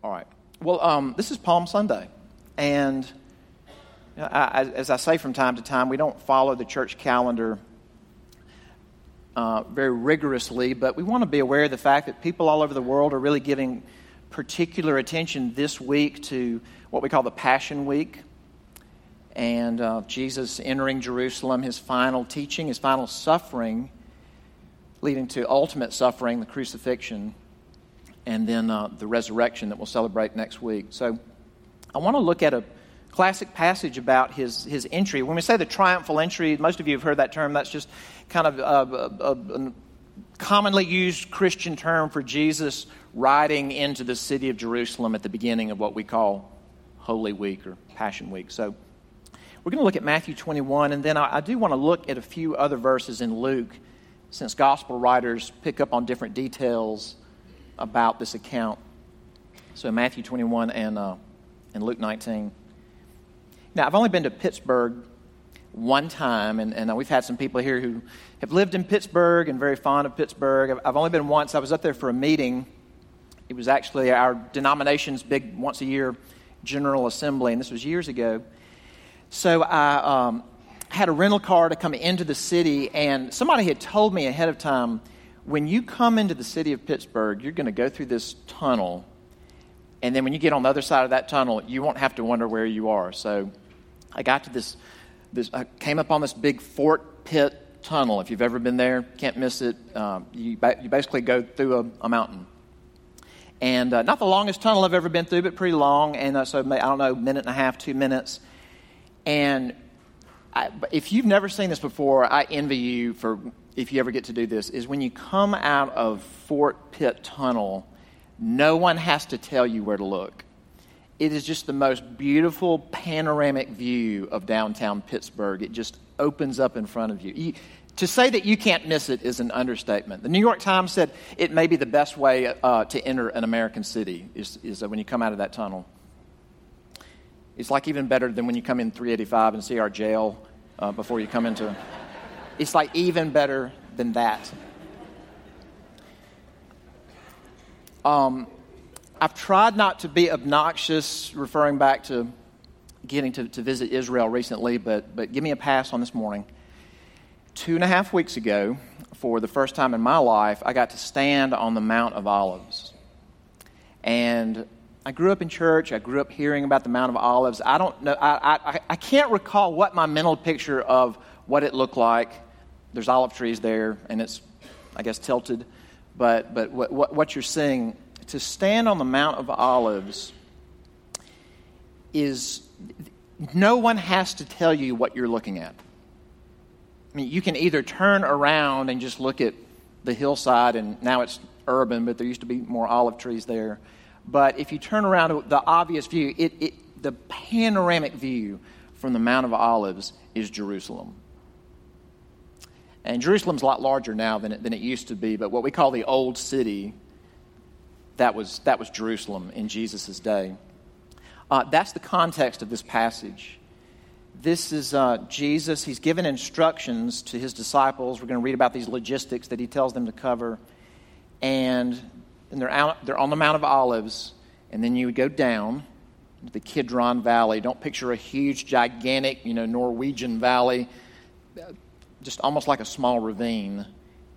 All right. Well, um, this is Palm Sunday. And you know, I, as I say from time to time, we don't follow the church calendar uh, very rigorously, but we want to be aware of the fact that people all over the world are really giving particular attention this week to what we call the Passion Week. And uh, Jesus entering Jerusalem, his final teaching, his final suffering, leading to ultimate suffering, the crucifixion and then uh, the resurrection that we'll celebrate next week. So I want to look at a classic passage about his, his entry. When we say the triumphal entry, most of you have heard that term. That's just kind of a, a, a commonly used Christian term for Jesus riding into the city of Jerusalem at the beginning of what we call Holy Week or Passion Week. So we're going to look at Matthew 21, and then I, I do want to look at a few other verses in Luke, since gospel writers pick up on different details about this account. So Matthew 21 and, uh, and Luke 19. Now, I've only been to Pittsburgh one time, and, and we've had some people here who have lived in Pittsburgh and very fond of Pittsburgh. I've only been once. I was up there for a meeting. It was actually our denomination's big once a year General Assembly, and this was years ago. So I um, had a rental car to come into the city, and somebody had told me ahead of time when you come into the city of Pittsburgh, you're going to go through this tunnel. And then when you get on the other side of that tunnel, you won't have to wonder where you are. So I got to this, this I came up on this big Fort Pitt tunnel. If you've ever been there, can't miss it. Um, you, you basically go through a, a mountain. And uh, not the longest tunnel I've ever been through, but pretty long. And uh, so, I don't know, minute and a half, two minutes. And I, if you've never seen this before, I envy you for if you ever get to do this, is when you come out of Fort Pitt Tunnel, no one has to tell you where to look. It is just the most beautiful panoramic view of downtown Pittsburgh. It just opens up in front of you. you to say that you can't miss it is an understatement. The New York Times said it may be the best way uh, to enter an American city is, is when you come out of that tunnel. It's like even better than when you come in 385 and see our jail uh, before you come into. It's like even better than that. Um, I've tried not to be obnoxious, referring back to getting to, to visit Israel recently, but, but give me a pass on this morning. Two and a half weeks ago, for the first time in my life, I got to stand on the Mount of Olives. And I grew up in church. I grew up hearing about the Mount of Olives. I don't know, I, I, I can't recall what my mental picture of what it looked like there's olive trees there, and it's, I guess, tilted. But, but what, what, what you're seeing, to stand on the Mount of Olives is no one has to tell you what you're looking at. I mean, you can either turn around and just look at the hillside, and now it's urban, but there used to be more olive trees there. But if you turn around, to the obvious view, it, it, the panoramic view from the Mount of Olives is Jerusalem. And Jerusalem's a lot larger now than it, than it used to be, but what we call the Old City, that was, that was Jerusalem in Jesus' day. Uh, that's the context of this passage. This is uh, Jesus. He's given instructions to his disciples. We're going to read about these logistics that he tells them to cover. And, and they're, out, they're on the Mount of Olives, and then you would go down to the Kidron Valley. Don't picture a huge, gigantic, you know, Norwegian valley just almost like a small ravine,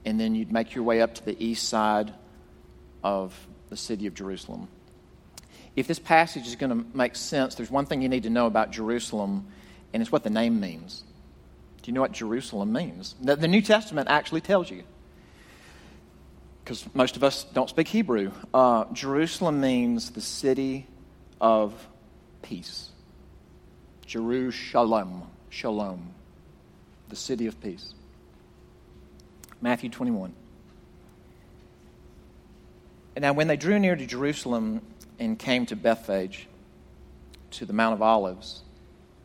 and then you'd make your way up to the east side of the city of Jerusalem. If this passage is going to make sense, there's one thing you need to know about Jerusalem, and it's what the name means. Do you know what Jerusalem means? The New Testament actually tells you, because most of us don't speak Hebrew. Uh, Jerusalem means the city of peace. Jerusalem, shalom the city of peace. Matthew 21. And now, when they drew near to Jerusalem and came to Bethphage, to the Mount of Olives,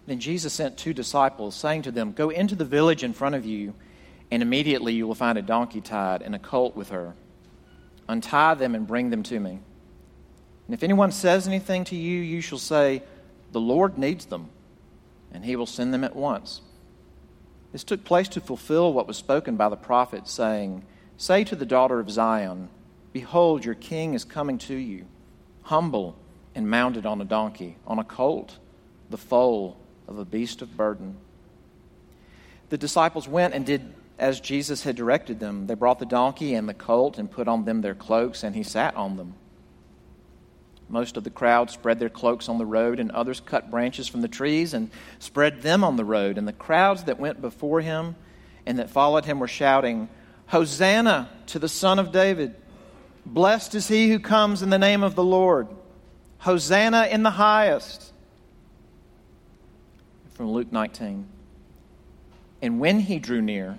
then Jesus sent two disciples, saying to them, Go into the village in front of you, and immediately you will find a donkey tied and a colt with her. Untie them and bring them to me. And if anyone says anything to you, you shall say, The Lord needs them, and he will send them at once. This took place to fulfill what was spoken by the prophet, saying, Say to the daughter of Zion, Behold, your king is coming to you, humble and mounted on a donkey, on a colt, the foal of a beast of burden. The disciples went and did as Jesus had directed them. They brought the donkey and the colt and put on them their cloaks, and he sat on them. Most of the crowd spread their cloaks on the road, and others cut branches from the trees and spread them on the road. And the crowds that went before him and that followed him were shouting, Hosanna to the Son of David! Blessed is he who comes in the name of the Lord! Hosanna in the highest! From Luke 19. And when he drew near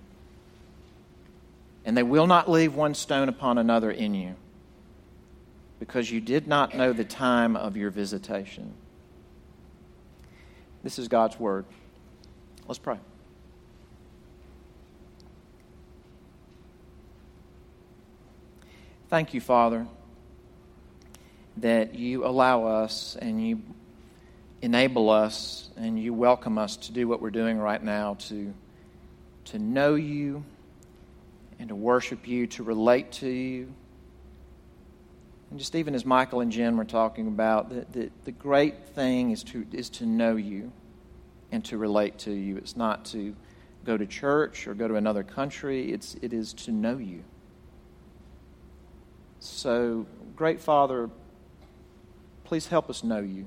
And they will not leave one stone upon another in you, because you did not know the time of your visitation. This is God's word. Let's pray. Thank you, Father, that you allow us and you enable us and you welcome us to do what we're doing right now to, to know you and to worship you, to relate to you and just even as Michael and Jen were talking about, the, the, the great thing is to, is to know you and to relate to you. It's not to go to church or go to another country, it's, it is to know you. So, great Father, please help us know you.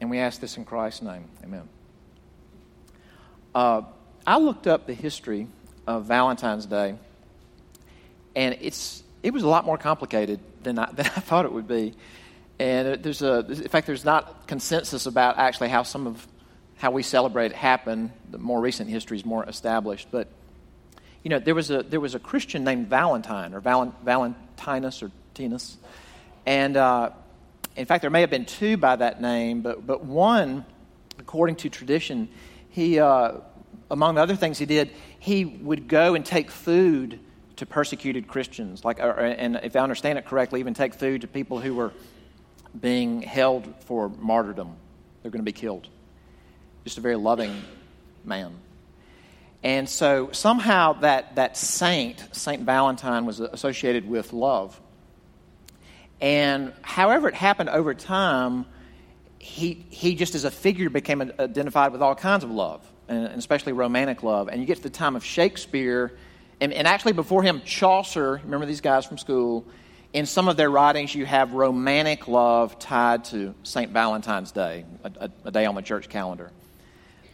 And we ask this in Christ's name. Amen. Uh, I looked up the history of Valentine's Day and it's it was a lot more complicated than I, than I thought it would be. And there's a, in fact, there's not consensus about actually how some of how we celebrate it happened. The more recent history is more established, but you know, there was a there was a Christian named Valentine or Valentinus or Tinus, and uh, in fact, there may have been two by that name, but but one, according to tradition, he uh, among the other things he did, he would go and take food to persecuted Christians, like, or, and if I understand it correctly, even take food to people who were being held for martyrdom. They're going to be killed. Just a very loving man. And so somehow that, that saint, Saint Valentine, was associated with love. And however it happened over time, he, he just as a figure became identified with all kinds of love, and especially romantic love. And you get to the time of Shakespeare and, and actually, before him, Chaucer, remember these guys from school, in some of their writings, you have romantic love tied to St. Valentine's Day, a, a, a, day on the church calendar.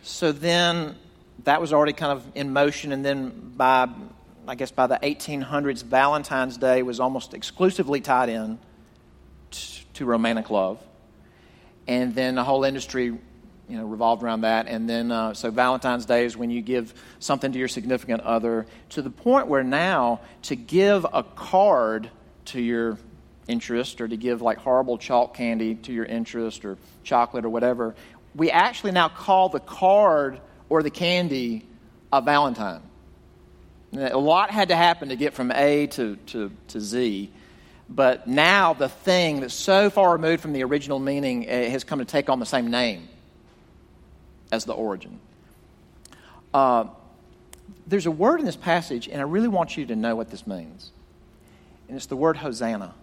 So then that was already kind of in motion, and then by, I guess, by the 1800s, Valentine's Day was almost exclusively tied in to, to romantic love. And then the whole industry you know, revolved around that. And then, uh, so Valentine's Day is when you give something to your significant other to the point where now to give a card to your interest or to give like horrible chalk candy to your interest or chocolate or whatever, we actually now call the card or the candy a Valentine. A lot had to happen to get from A to, to, to Z. But now the thing that's so far removed from the original meaning eh, has come to take on the same name as the origin. Uh, there's a word in this passage, and I really want you to know what this means. And it's the word Hosanna.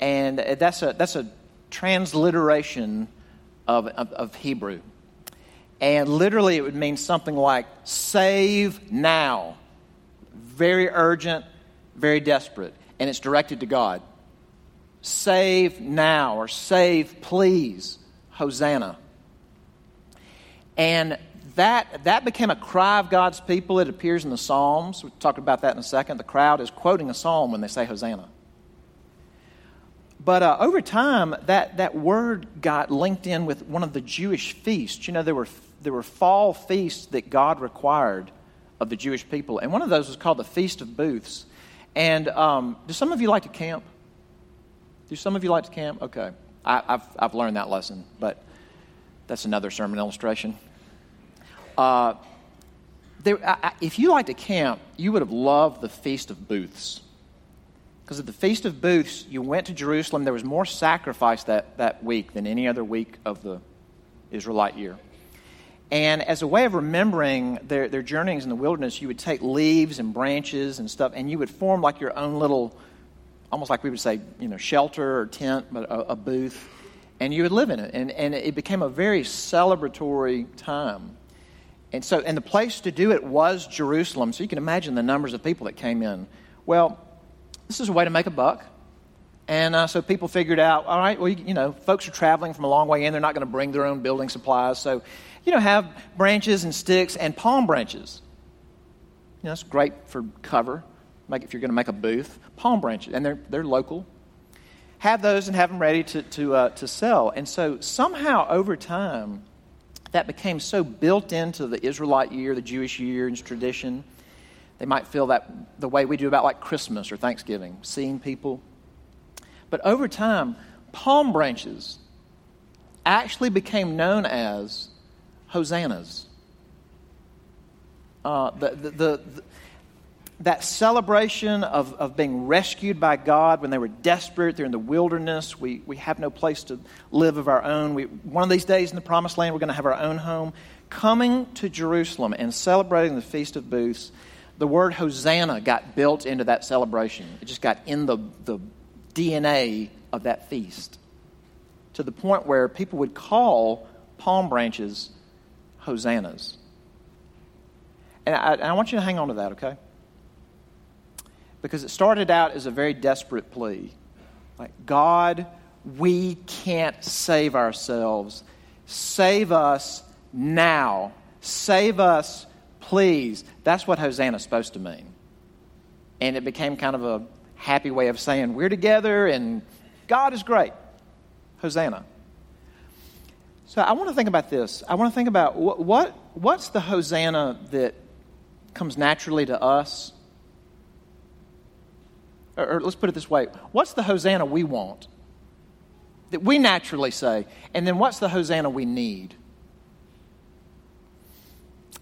And that's a, that's a transliteration of, of, of Hebrew. And literally, it would mean something like save now. Very urgent, very desperate. And it's directed to God. Save now, or save please. Hosanna. And that, that became a cry of God's people. It appears in the Psalms. We'll talk about that in a second. The crowd is quoting a psalm when they say Hosanna. But uh, over time, that, that word got linked in with one of the Jewish feasts. You know, there were, there were fall feasts that God required of the Jewish people. And one of those was called the Feast of Booths. And um, do some of you like to camp? Do some of you like to camp? Okay. I, have I've learned that lesson, but that's another sermon illustration. Uh, there, I, if you liked to camp, you would have loved the Feast of Booths. Because at the Feast of Booths, you went to Jerusalem. There was more sacrifice that, that week than any other week of the Israelite year. And as a way of remembering their, their journeyings in the wilderness, you would take leaves and branches and stuff, and you would form like your own little, almost like we would say, you know, shelter or tent, but a, a booth, and you would live in it. And, and it became a very celebratory time. And so, and the place to do it was Jerusalem. So you can imagine the numbers of people that came in. Well, this is a way to make a buck. And uh, so people figured out, all right, well, you, you, know, folks are traveling from a long way in. They're not going to bring their own building supplies. So, you know, have branches and sticks and palm branches. You know, that's great for cover, make, if you're going to make a booth. Palm branches, and they're, they're local. Have those and have them ready to, to, uh, to sell. And so somehow over time, that became so built into the Israelite year, the Jewish year, and tradition. They might feel that the way we do about like Christmas or Thanksgiving, seeing people but over time, palm branches actually became known as hosannas. Uh, the, the, the, that celebration of, of being rescued by God when they were desperate, they're in the wilderness, we, we have no place to live of our own. We, one of these days in the promised land, we're going to have our own home. Coming to Jerusalem and celebrating the Feast of Booths, the word Hosanna got built into that celebration. It just got in the, the DNA of that feast to the point where people would call palm branches hosannas. And I, and I, want you to hang on to that, okay? Because it started out as a very desperate plea. Like, God, we can't save ourselves. Save us now. Save us, please. That's what Hosanna is supposed to mean. And it became kind of a happy way of saying we're together and God is great. Hosanna. So I want to think about this. I want to think about what, what what's the Hosanna that comes naturally to us? Or, let's put it this way what's the Hosanna we want? That we naturally say. And then what's the Hosanna we need?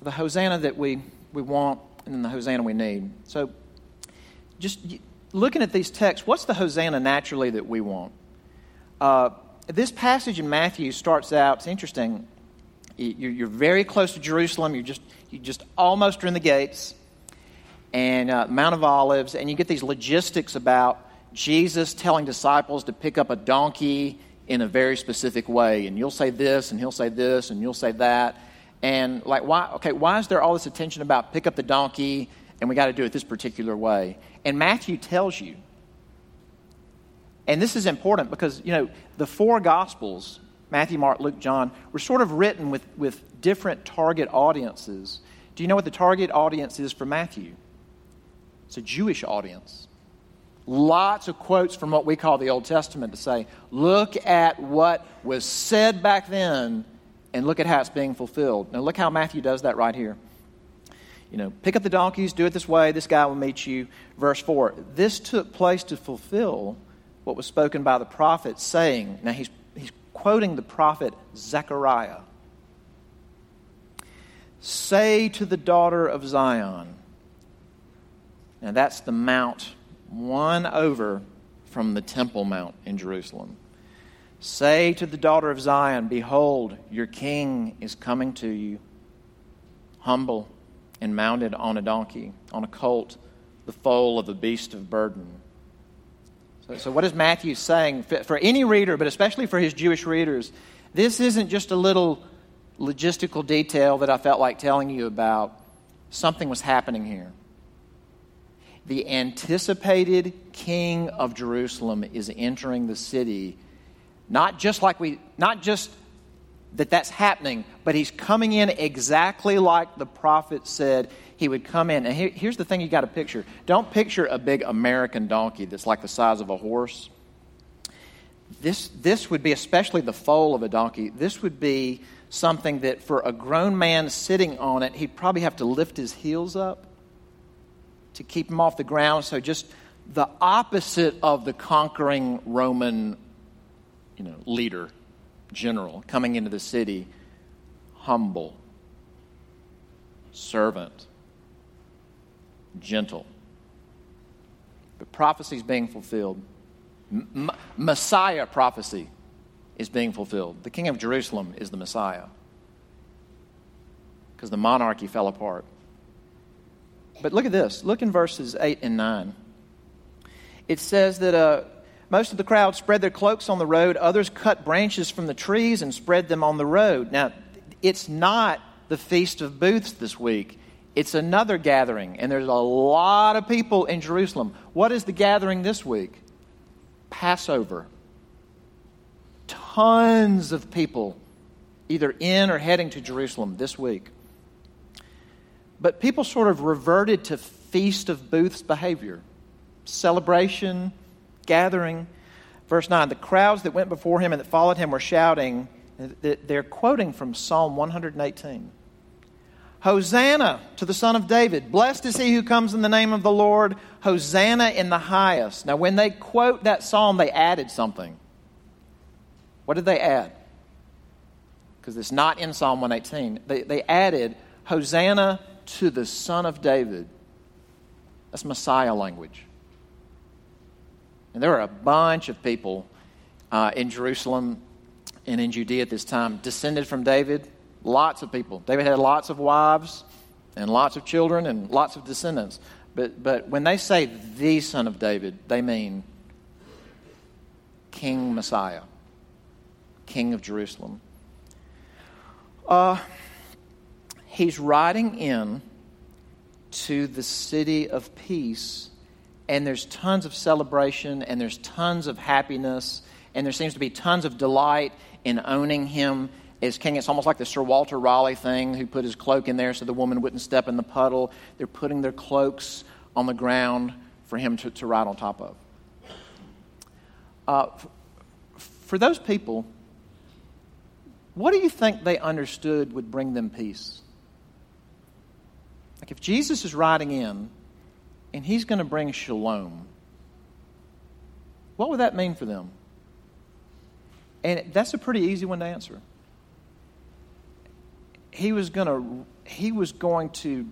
The Hosanna that we, we want and then the Hosanna we need. So just looking at these texts, what's the Hosanna naturally that we want? Uh, this passage in Matthew starts out, it's interesting. You're very close to Jerusalem. You're just, you just almost are in the gates and uh, Mount of Olives, and you get these logistics about Jesus telling disciples to pick up a donkey in a very specific way. And you'll say this, and he'll say this, and you'll say that. And like, why? Okay, why is there all this attention about pick up the donkey and we got to do it this particular way. And Matthew tells you. And this is important because, you know, the four Gospels, Matthew, Mark, Luke, John, were sort of written with, with different target audiences. Do you know what the target audience is for Matthew? It's a Jewish audience. Lots of quotes from what we call the Old Testament to say, look at what was said back then and look at how it's being fulfilled. Now, look how Matthew does that right here you know, pick up the donkeys, do it this way, this guy will meet you. Verse 4 This took place to fulfill what was spoken by the prophet, saying, now he's, he's quoting the prophet Zechariah. Say to the daughter of Zion, now that's the mount one over from the Temple Mount in Jerusalem. Say to the daughter of Zion, Behold, your king is coming to you, humble and mounted on a donkey, on a colt, the foal of a beast of burden. So, so what is Matthew saying? For any reader, but especially for his Jewish readers, this isn't just a little logistical detail that I felt like telling you about. Something was happening here. The anticipated king of Jerusalem is entering the city, not just like we, not just that that's happening, but he's coming in exactly like the prophet said he would come in. And here, here's the thing you got to picture don't picture a big American donkey that's like the size of a horse. This, this would be, especially the foal of a donkey, this would be something that for a grown man sitting on it, he'd probably have to lift his heels up to keep him off the ground. So just the opposite of the conquering Roman you know, leader, general, coming into the city, humble, servant, gentle. But prophecy is being fulfilled. M- Messiah prophecy is being fulfilled. The king of Jerusalem is the Messiah because the monarchy fell apart. But look at this. Look in verses 8 and 9. It says that uh, most of the crowd spread their cloaks on the road, others cut branches from the trees and spread them on the road. Now, it's not the Feast of Booths this week. It's another gathering, and there's a lot of people in Jerusalem. What is the gathering this week? Passover. Tons of people either in or heading to Jerusalem this week. But people sort of reverted to Feast of Booths behavior celebration, gathering. Verse 9 The crowds that went before him and that followed him were shouting. They're quoting from Psalm 118. Hosanna to the Son of David. Blessed is he who comes in the name of the Lord. Hosanna in the highest. Now, when they quote that psalm, they added something. What did they add? Because it's not in Psalm 118. They, they added, Hosanna to the Son of David. That's Messiah language. And there were a bunch of people uh, in Jerusalem and in Judea at this time descended from David. Lots of people. David had lots of wives and lots of children and lots of descendants. But, but when they say the son of David, they mean King Messiah, King of Jerusalem. Uh, he's riding in to the city of peace and there's tons of celebration and there's tons of happiness and there seems to be tons of delight in owning him as king. It's almost like the Sir Walter Raleigh thing, who put his cloak in there so the woman wouldn't step in the puddle. They're putting their cloaks on the ground for him to, to ride on top of. Uh, for those people, what do you think they understood would bring them peace? Like if Jesus is riding in and he's going to bring shalom. What would that mean for them? And that's a pretty easy one to answer. He was going to he was going to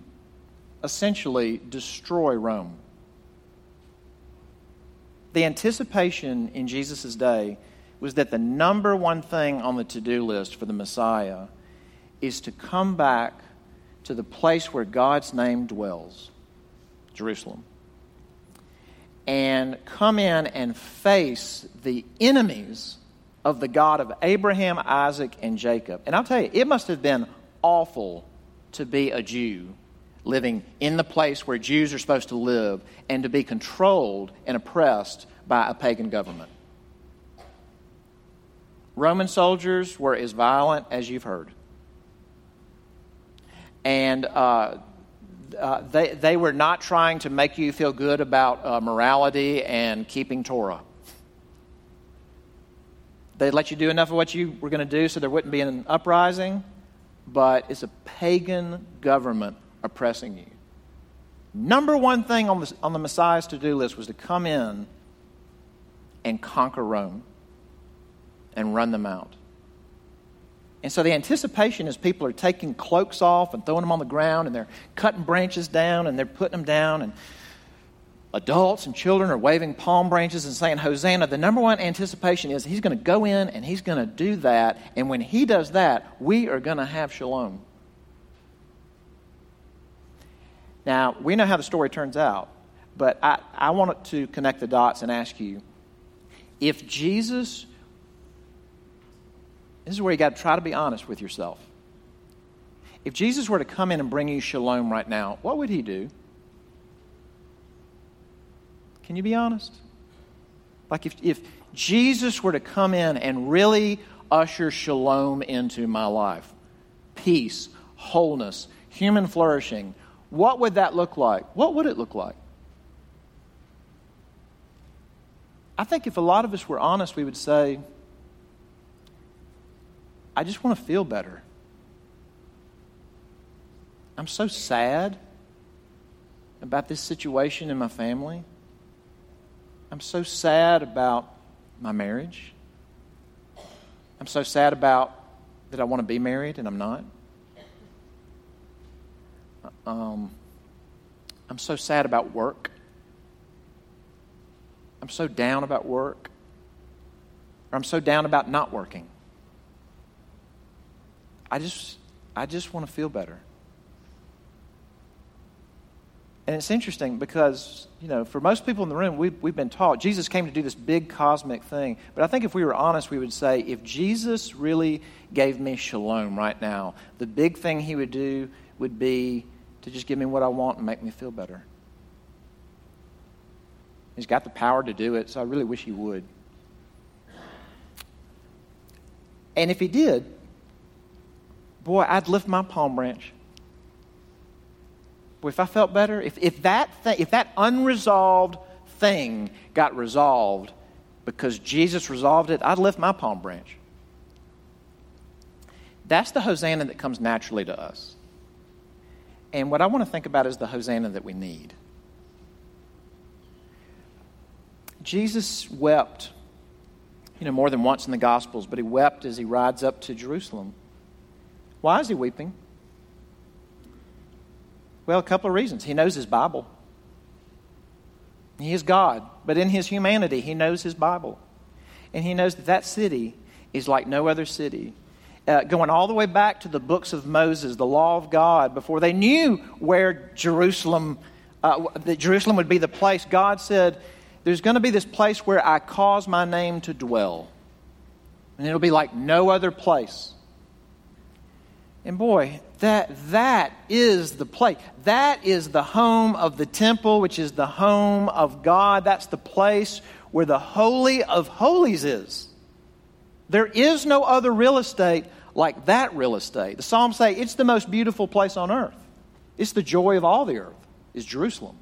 essentially destroy Rome. The anticipation in Jesus' day was that the number one thing on the to do list for the Messiah is to come back to the place where God's name dwells. Jerusalem, and come in and face the enemies of the God of Abraham, Isaac, and Jacob. And I'll tell you, it must have been awful to be a Jew living in the place where Jews are supposed to live and to be controlled and oppressed by a pagan government. Roman soldiers were as violent as you've heard. And uh, uh, they, they were not trying to make you feel good about uh, morality and keeping Torah. They let you do enough of what you were going to do so there wouldn't be an uprising, but it's a pagan government oppressing you. Number one thing on the, on the Messiah's to do list was to come in and conquer Rome and run them out. And so the anticipation is people are taking cloaks off and throwing them on the ground, and they're cutting branches down and they're putting them down, and adults and children are waving palm branches and saying, Hosanna. The number one anticipation is he's going to go in and he's going to do that, and when he does that, we are going to have shalom. Now, we know how the story turns out, but I, I wanted to connect the dots and ask you if Jesus this is where you got to try to be honest with yourself. If Jesus were to come in and bring you shalom right now, what would he do? Can you be honest? Like if, if Jesus were to come in and really usher shalom into my life, peace, wholeness, human flourishing, what would that look like? What would it look like? I think if a lot of us were honest, we would say, I just want to feel better. I'm so sad about this situation in my family. I'm so sad about my marriage. I'm so sad about that I want to be married and I'm not. Um, I'm so sad about work. I'm so down about work. Or I'm so down about not working. I just I just want to feel better. And it's interesting because, you know, for most people in the room, we've, we've been taught Jesus came to do this big cosmic thing. But I think if we were honest, we would say if Jesus really gave me shalom right now, the big thing he would do would be to just give me what I want and make me feel better. He's got the power to do it, so I really wish he would. And if he did, boy, I'd lift my palm branch Boy, if I felt better, if, if, that if that unresolved thing got resolved because Jesus resolved it, I'd lift my palm branch. That's the Hosanna that comes naturally to us. And what I want to think about is the Hosanna that we need. Jesus wept, you know, more than once in the Gospels, but he wept as he rides up to Jerusalem. Why is he weeping? Well, a couple of reasons. He knows his Bible. He is God, but in his humanity, he knows his Bible. And he knows that that city is like no other city. Uh, going all the way back to the books of Moses, the law of God, before they knew where Jerusalem, uh, that Jerusalem would be the place, God said, There's going to be this place where I cause my name to dwell. And it'll be like no other place. And boy, that, that is the place. That is the home of the temple, which is the home of God. That's the place where the Holy of Holies is. There is no other real estate like that real estate. The Psalms say it's the most beautiful place on earth. It's the joy of all the earth, is Jerusalem.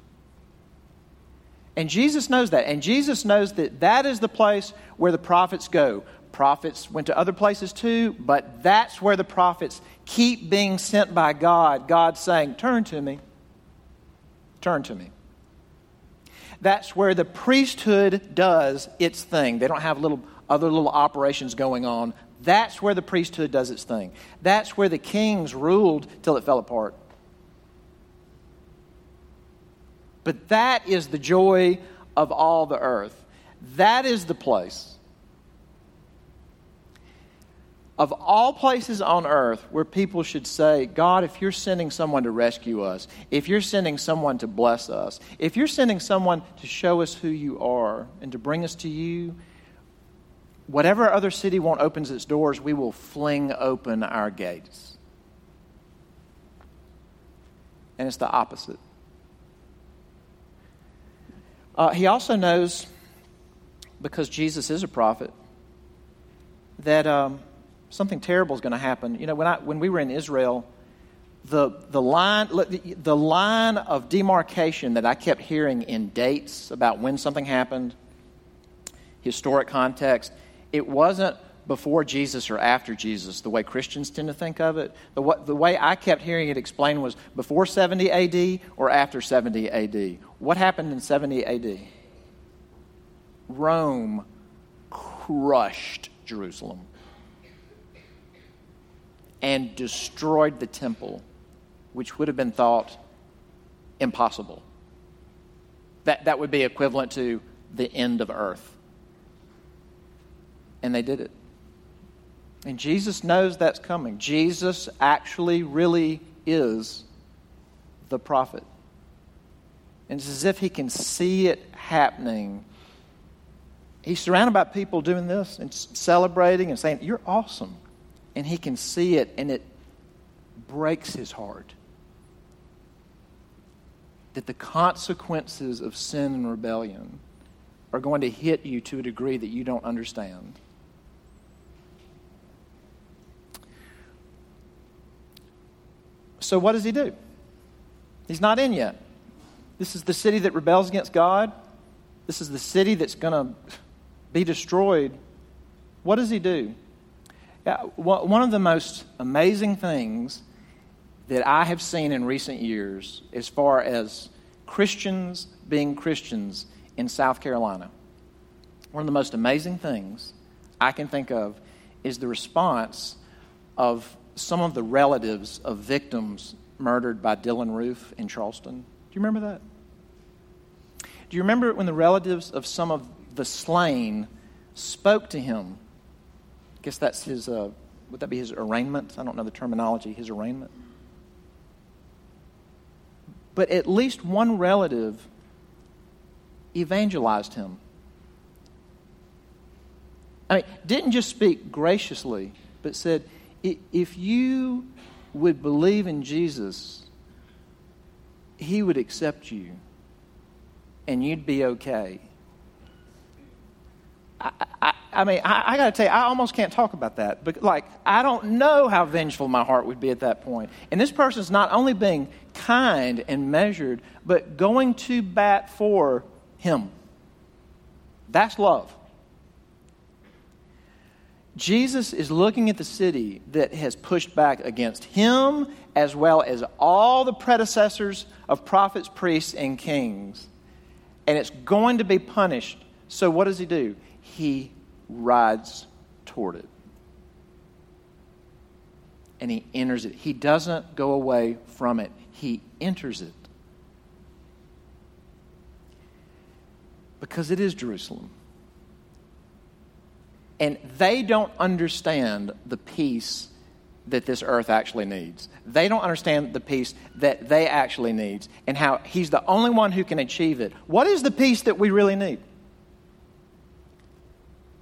And Jesus knows that. And Jesus knows that that is the place where the prophets go. Prophets went to other places too, but that's where the prophets keep being sent by God. God saying, Turn to me. Turn to me. That's where the priesthood does its thing. They don't have little other little operations going on. That's where the priesthood does its thing. That's where the kings ruled till it fell apart. But that is the joy of all the earth. That is the place of all places on earth where people should say, God, if you're sending someone to rescue us, if you're sending someone to bless us, if you're sending someone to show us who you are and to bring us to you, whatever other city won't open its doors, we will fling open our gates. And it's the opposite. Uh, he also knows, because Jesus is a prophet, that. Um, something terrible is going to happen. You know, when, I, when we were in Israel, the, the, line, the line of demarcation that I kept hearing in dates about when something happened, historic context, it wasn't before Jesus or after Jesus, the way Christians tend to think of it. The, the way I kept hearing it explained was before 70 AD or after 70 AD. What happened in 70 AD? Rome crushed Jerusalem and destroyed the temple, which would have been thought impossible. That, that would be equivalent to the end of earth. And they did it. And Jesus knows that's coming. Jesus actually really is the prophet. And it's as if he can see it happening. He's surrounded by people doing this and celebrating and saying, You're awesome and he can see it, and it breaks his heart. That the consequences of sin and rebellion are going to hit you to a degree that you don't understand. So, what does he do? He's not in yet. This is the city that rebels against God. This is the city that's going to be destroyed. What does he do? One of the most amazing things that I have seen in recent years, as far as Christians being Christians, in South Carolina, one of the most amazing things I can think of is the response of some of the relatives of victims murdered by Dylann Roof in Charleston. Do you remember that? Do you remember when the relatives of some of the slain spoke to him? Guess that's his, uh, would that be his arraignment? I don't know the terminology, his arraignment. But at least one relative evangelized him. I mean, didn't just speak graciously, but said, if you would believe in Jesus, he would accept you and you'd be okay. I, I, I mean, I, I got to tell you, I almost can't talk about that. But, like, I don't know how vengeful my heart would be at that point. And this person's not only being kind and measured, but going to bat for him. That's love. Jesus is looking at the city that has pushed back against him as well as all the predecessors of prophets, priests, and kings. And it's going to be punished. So, what does he do? He rides toward it. And he enters it. He doesn't go away from it, he enters it. Because it is Jerusalem. And they don't understand the peace that this earth actually needs. They don't understand the peace that they actually need and how he's the only one who can achieve it. What is the peace that we really need?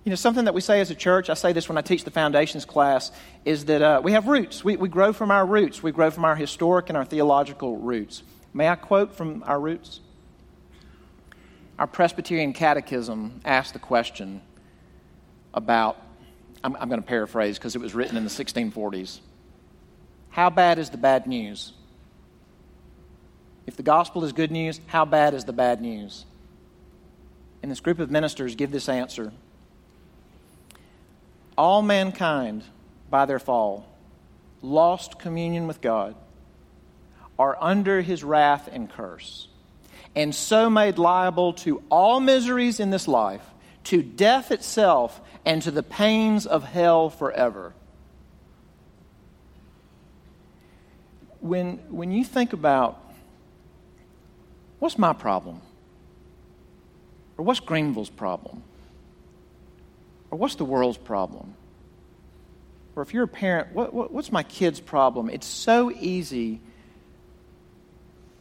You know, something that we say as a church, I say this when I teach the foundations class, is that uh, we have roots. We, we grow from our roots. We grow from our historic and our theological roots. May I quote from our roots? Our Presbyterian Catechism asks the question about, I'm, I'm going to paraphrase because it was written in the 1640s. How bad is the bad news? If the gospel is good news, how bad is the bad news? And this group of ministers give this answer All mankind, by their fall, lost communion with God, are under his wrath and curse, and so made liable to all miseries in this life, to death itself, and to the pains of hell forever. When, when you think about what's my problem? Or what's Greenville's problem? Or what's the world's problem? Or if you're a parent, what, what, what's my kid's problem? It's so easy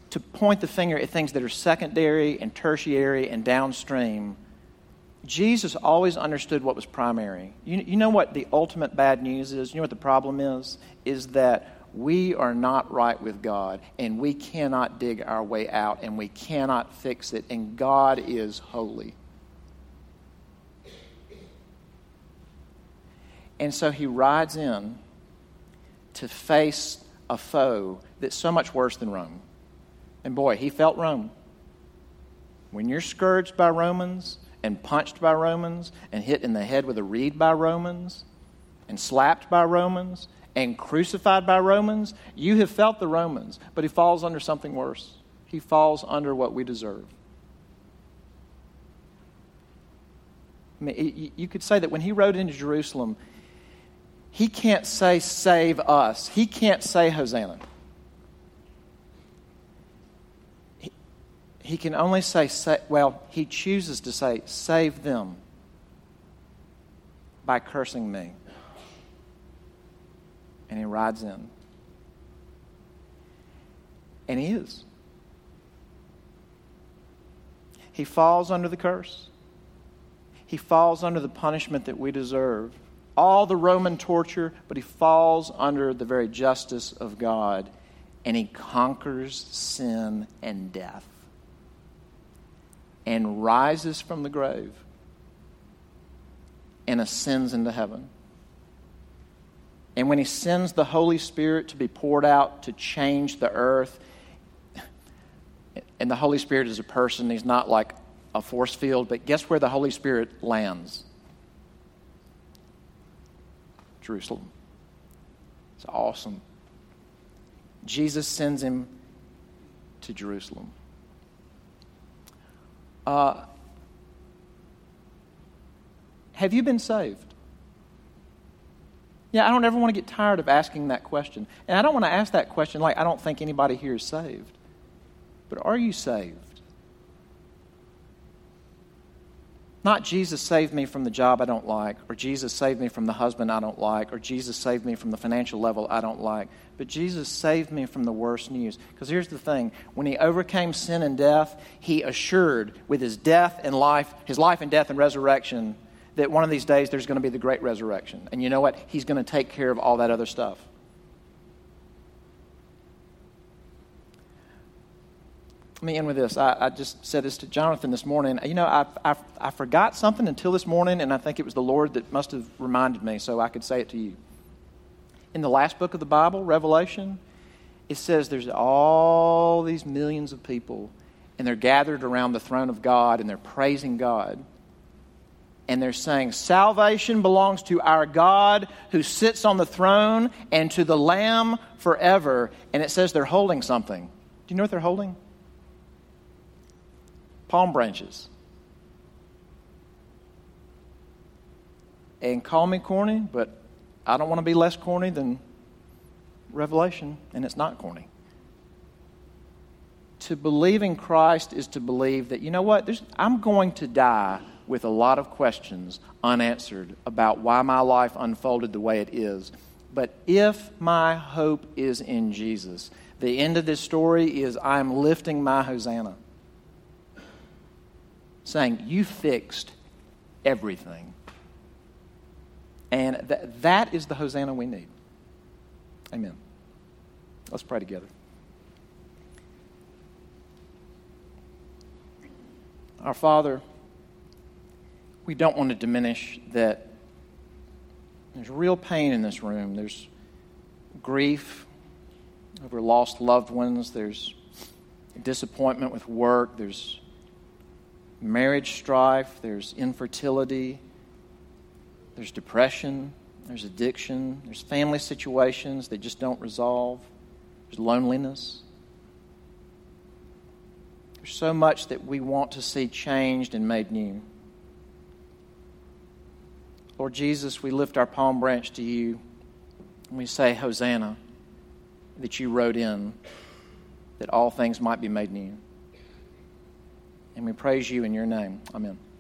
to point the finger at things that are secondary and tertiary and downstream Jesus always understood what was primary. You, you know what the ultimate bad news is? You know what the problem is? Is that we are not right with God and we cannot dig our way out and we cannot fix it, and God is holy. And so he rides in to face a foe that's so much worse than Rome. And boy, he felt Rome. When you're scourged by Romans, and punched by Romans and hit in the head with a reed by Romans and slapped by Romans and crucified by Romans, you have felt the Romans, but he falls under something worse. He falls under what we deserve. I mean, you could say that when he rode into Jerusalem, he can't say, Save us. He can't say, Hosanna. he can only say, say, well, he chooses to say, save them by cursing me. And he rides in. And he is. He falls under the curse. He falls under the punishment that we deserve. All the Roman torture, but he falls under the very justice of God. And he conquers sin and death and rises from the grave and ascends into heaven. And when he sends the Holy Spirit to be poured out to change the earth, and the Holy Spirit is a person, he's not like a force field, but guess where the Holy Spirit lands? Jerusalem. It's awesome. Jesus sends him to Jerusalem. Uh, have you been saved? Yeah, I don't ever want to get tired of asking that question. And I don't want to ask that question like I don't think anybody here is saved. But are you saved? Not Jesus saved me from the job I don't like, or Jesus saved me from the husband I don't like, or Jesus saved me from the financial level I don't like, but Jesus saved me from the worst news. Because here's the thing when he overcame sin and death, he assured with his death and life, his life and death and resurrection, that one of these days there's going to be the great resurrection. And you know what? He's going to take care of all that other stuff. Let me end with this. I, I, just said this to Jonathan this morning. You know, I, I, I forgot something until this morning, and I think it was the Lord that must have reminded me so I could say it to you. In the last book of the Bible, Revelation, it says there's all these millions of people, and they're gathered around the throne of God, and they're praising God. And they're saying, Salvation belongs to our God who sits on the throne and to the Lamb forever. And it says they're holding something. Do you know what they're holding? Palm branches. And call me corny, but I don't want to be less corny than Revelation, and it's not corny. To believe in Christ is to believe that, you know what, There's, I'm going to die with a lot of questions unanswered about why my life unfolded the way it is. But if my hope is in Jesus, the end of this story is I'm lifting my Hosanna saying, You fixed everything. And th- that is the Hosanna we need. Amen. Let's pray together. Our Father, we don't want to diminish that there's real pain in this room. There's grief over lost loved ones. There's disappointment with work. There's marriage strife, there's infertility, there's depression, there's addiction, there's family situations that just don't resolve, there's loneliness. There's so much that we want to see changed and made new. Lord Jesus, we lift our palm branch to you and we say, Hosanna, that you wrote in that all things might be made new. And we praise you in your name. Amen.